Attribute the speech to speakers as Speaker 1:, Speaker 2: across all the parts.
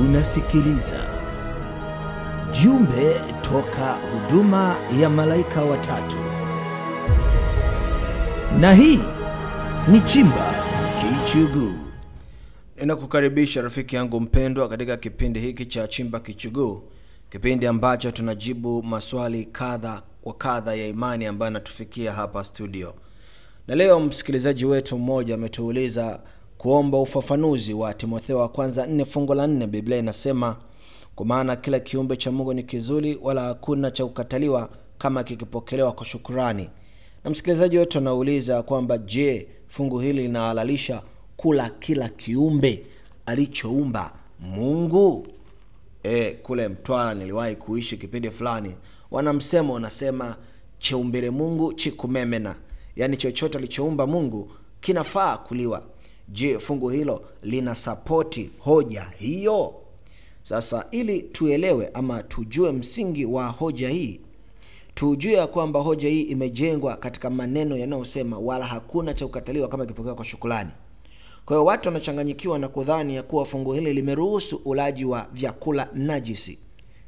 Speaker 1: Unasikiliza jumbe toka huduma ya malaika watatu, na hii ni Chimba Kichuguu.
Speaker 2: Ninakukaribisha rafiki yangu mpendwa katika kipindi hiki cha Chimba Kichuguu, kipindi ambacho tunajibu maswali kadha kwa kadha ya imani ambayo anatufikia hapa studio. Na leo msikilizaji wetu mmoja ametuuliza kuomba ufafanuzi wa Timotheo wa kwanza 4 fungu la 4, Biblia inasema kwa maana kila kiumbe cha Mungu ni kizuri, wala hakuna cha kukataliwa kama kikipokelewa kwa shukurani. Na msikilizaji wetu anauliza kwamba je, fungu hili linahalalisha kula kila kiumbe alichoumba Mungu? E, kule Mtwara niliwahi kuishi kipindi fulani, wana msemo unasema cheumbile Mungu chikumemena, yaani chochote alichoumba Mungu kinafaa kuliwa. Je, fungu hilo lina sapoti hoja hiyo? Sasa ili tuelewe ama tujue msingi wa hoja hii, tujue ya kwamba hoja hii imejengwa katika maneno yanayosema wala hakuna cha kukataliwa kama ikipokea kwa shukrani. Kwa hiyo watu wanachanganyikiwa na kudhani ya kuwa fungu hili limeruhusu ulaji wa vyakula najisi.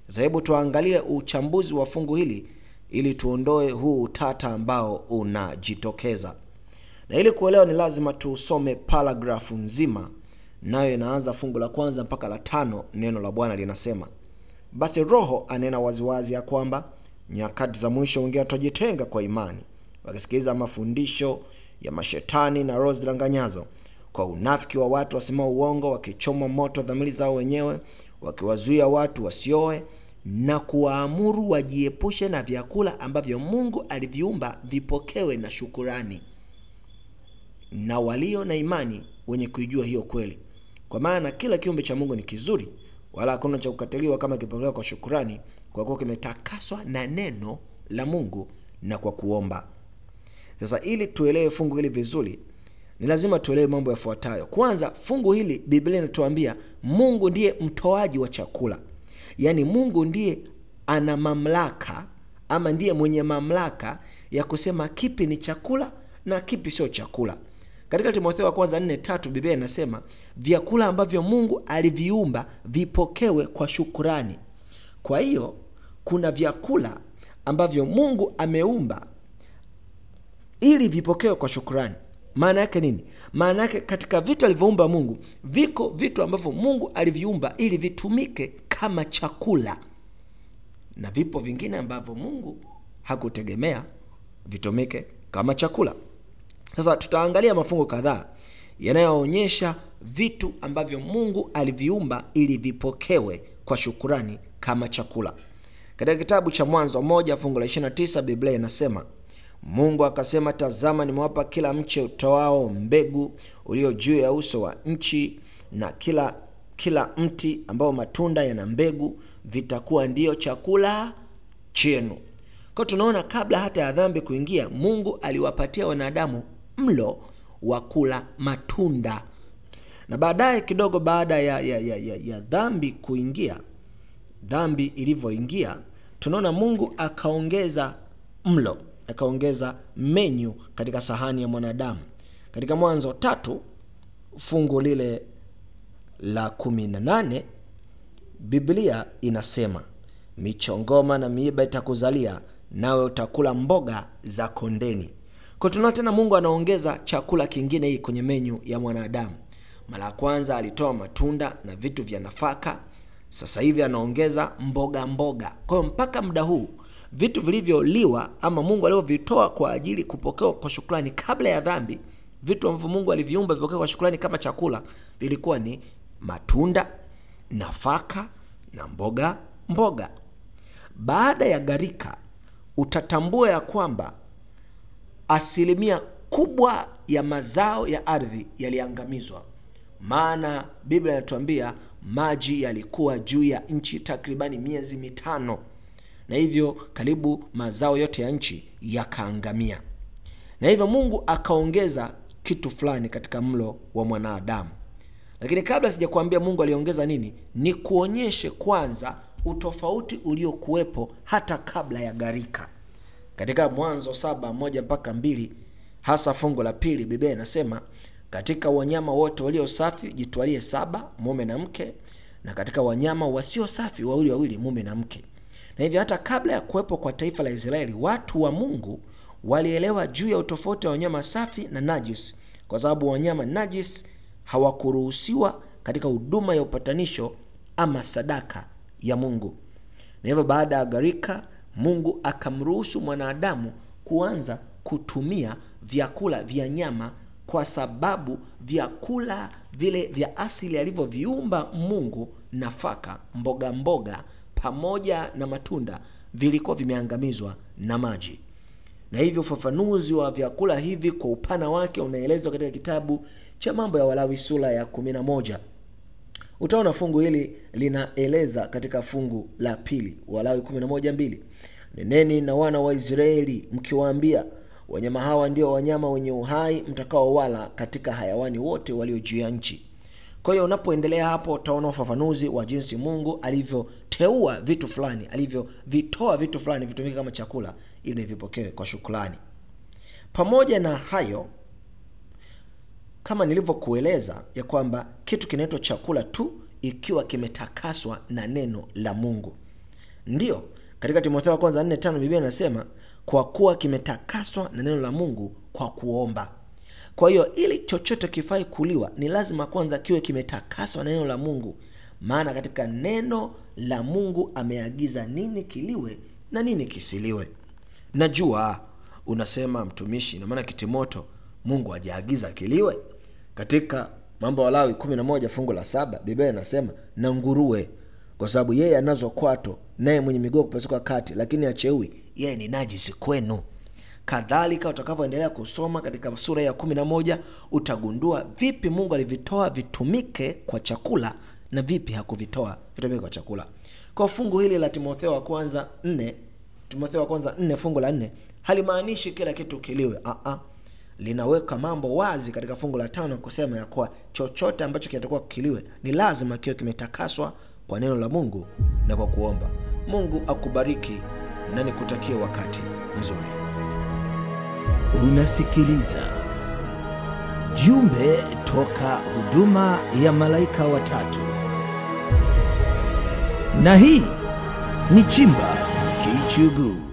Speaker 2: Sasa hebu tuangalie uchambuzi wa fungu hili ili tuondoe huu utata ambao unajitokeza. Na ili kuelewa ni lazima tusome paragrafu nzima, nayo inaanza fungu la kwanza mpaka la tano. Neno la Bwana linasema, basi Roho anena waziwazi ya kwamba nyakati za mwisho wengine watajitenga kwa imani, wakisikiliza mafundisho ya mashetani na roho zidanganyazo. Kwa unafiki wa watu wasemao uongo, wakichoma moto dhamiri zao wenyewe, wakiwazuia watu wasioe na kuwaamuru wajiepushe na vyakula ambavyo Mungu aliviumba vipokewe na shukurani, na walio na imani wenye kuijua hiyo kweli. Kwa maana kila kiumbe cha Mungu ni kizuri, wala hakuna cha kukataliwa kama kipokelewa kwa shukurani, kwa kuwa kimetakaswa na neno la Mungu na kwa kuomba. Sasa ili tuelewe fungu hili vizuri ni lazima tuelewe mambo yafuatayo. Kwanza, fungu hili Biblia inatuambia Mungu ndiye mtoaji wa chakula, yaani Mungu ndiye ana mamlaka ama ndiye mwenye mamlaka ya kusema kipi ni chakula na kipi sio chakula. Katika Timotheo wa kwanza nne tatu Biblia inasema vyakula ambavyo Mungu aliviumba vipokewe kwa shukurani. Kwa hiyo kuna vyakula ambavyo Mungu ameumba ili vipokewe kwa shukurani. Maana yake nini? Maana yake katika vitu alivyoumba Mungu, viko vitu ambavyo Mungu aliviumba ili vitumike kama chakula, na vipo vingine ambavyo Mungu hakutegemea vitumike kama chakula. Sasa tutaangalia mafungo kadhaa yanayoonyesha vitu ambavyo Mungu aliviumba ili vipokewe kwa shukurani kama chakula. Katika kitabu cha Mwanzo moja fungu la 29 Biblia inasema Mungu akasema, tazama, nimewapa kila mche utoao mbegu ulio juu ya uso wa nchi na kila kila mti ambao matunda yana mbegu vitakuwa ndiyo chakula chenu. Kwa tunaona kabla hata ya dhambi kuingia, Mungu aliwapatia wanadamu mlo wa kula matunda, na baadaye kidogo baada ya, ya, ya, ya, ya dhambi kuingia, dhambi ilivyoingia, tunaona Mungu akaongeza mlo akaongeza menyu katika sahani ya mwanadamu. Katika Mwanzo tatu fungu lile la kumi na nane Biblia inasema michongoma na miiba itakuzalia, nawe utakula mboga za kondeni. Kwa tunaona tena Mungu anaongeza chakula kingine hii kwenye menyu ya mwanadamu. Mara ya kwanza alitoa matunda na vitu vya nafaka, sasa hivi anaongeza mboga mboga. Kwa hiyo mpaka muda huu vitu vilivyoliwa ama Mungu alivyovitoa kwa ajili kupokewa kwa shukrani kabla ya dhambi, vitu ambavyo Mungu aliviumba vipokewa kwa shukrani kama chakula, vilikuwa ni matunda, nafaka na mboga mboga. Baada ya gharika, utatambua ya kwamba asilimia kubwa ya mazao ya ardhi yaliangamizwa, maana Biblia inatuambia maji yalikuwa juu ya nchi takribani miezi mitano na hivyo karibu mazao yote ya nchi yakaangamia, na hivyo Mungu akaongeza kitu fulani katika mlo wa mwanadamu. Lakini kabla sijakwambia Mungu aliongeza nini, ni kuonyeshe kwanza utofauti uliokuwepo hata kabla ya gharika. Katika Mwanzo saba moja mpaka mbili hasa fungu la pili, Biblia inasema katika wanyama wote walio safi jitwalie saba, mume na mke, na katika wanyama wasio safi wawili wawili, mume na mke. Na hivyo hata kabla ya kuwepo kwa taifa la Israeli, watu wa Mungu walielewa juu ya utofauti wa wanyama safi na najis, kwa sababu wanyama najis hawakuruhusiwa katika huduma ya upatanisho ama sadaka ya Mungu. Na hivyo baada ya gharika, Mungu akamruhusu mwanadamu kuanza kutumia vyakula vya nyama, kwa sababu vyakula vile vya asili alivyoviumba Mungu, nafaka, mboga mboga pamoja na matunda, vilikuwa vimeangamizwa na maji. Na hivyo ufafanuzi wa vyakula hivi kwa upana wake unaelezwa katika kitabu cha Mambo ya Walawi sura ya 11. Utaona fungu hili linaeleza katika fungu la pili, Walawi 11:2, neneni na wana wa Israeli mkiwaambia, wanyama hawa ndio wanyama wenye uhai mtakaowala katika hayawani wote walio juu ya nchi. Kwa hiyo unapoendelea hapo, utaona ufafanuzi wa jinsi Mungu alivyoteua vitu fulani, alivyovitoa vitu fulani vitumike kama chakula ili vipokewe kwa shukrani. Pamoja na hayo kama nilivyokueleza ya kwamba kitu kinaitwa chakula tu ikiwa kimetakaswa na neno la Mungu. Ndiyo, katika Timotheo wa kwanza 4:5 Biblia inasema kwa kuwa kimetakaswa na neno la Mungu kwa kuomba. Kwa hiyo ili chochote kifai kuliwa ni lazima kwanza kiwe kimetakaswa na neno la Mungu, maana katika neno la Mungu ameagiza nini kiliwe na nini kisiliwe. Najua unasema mtumishi, na maana kitimoto Mungu hajaagiza kiliwe. Katika Mambo Walawi 11 fungu la saba Biblia inasema na nguruwe, kwa sababu yeye anazo kwato, naye mwenye miguu kupasuka kati, lakini acheui, yeye ni najisi kwenu. Kadhalika utakavyoendelea kusoma katika sura ya 11 utagundua vipi Mungu alivitoa vitumike kwa chakula na vipi hakuvitoa vitumike kwa chakula. Kwa fungu hili la Timotheo wa kwanza nne Timotheo wa kwanza nne fungu la nne halimaanishi kila kitu kiliwe. A a linaweka mambo wazi katika fungu la tano kusema ya kuwa chochote ambacho kinatakiwa kiliwe ni lazima kiwe kimetakaswa kwa neno la Mungu na kwa kuomba. Mungu akubariki na nikutakie wakati mzuri.
Speaker 1: Unasikiliza jumbe toka huduma ya malaika watatu, na hii ni Chimba Kichuguu.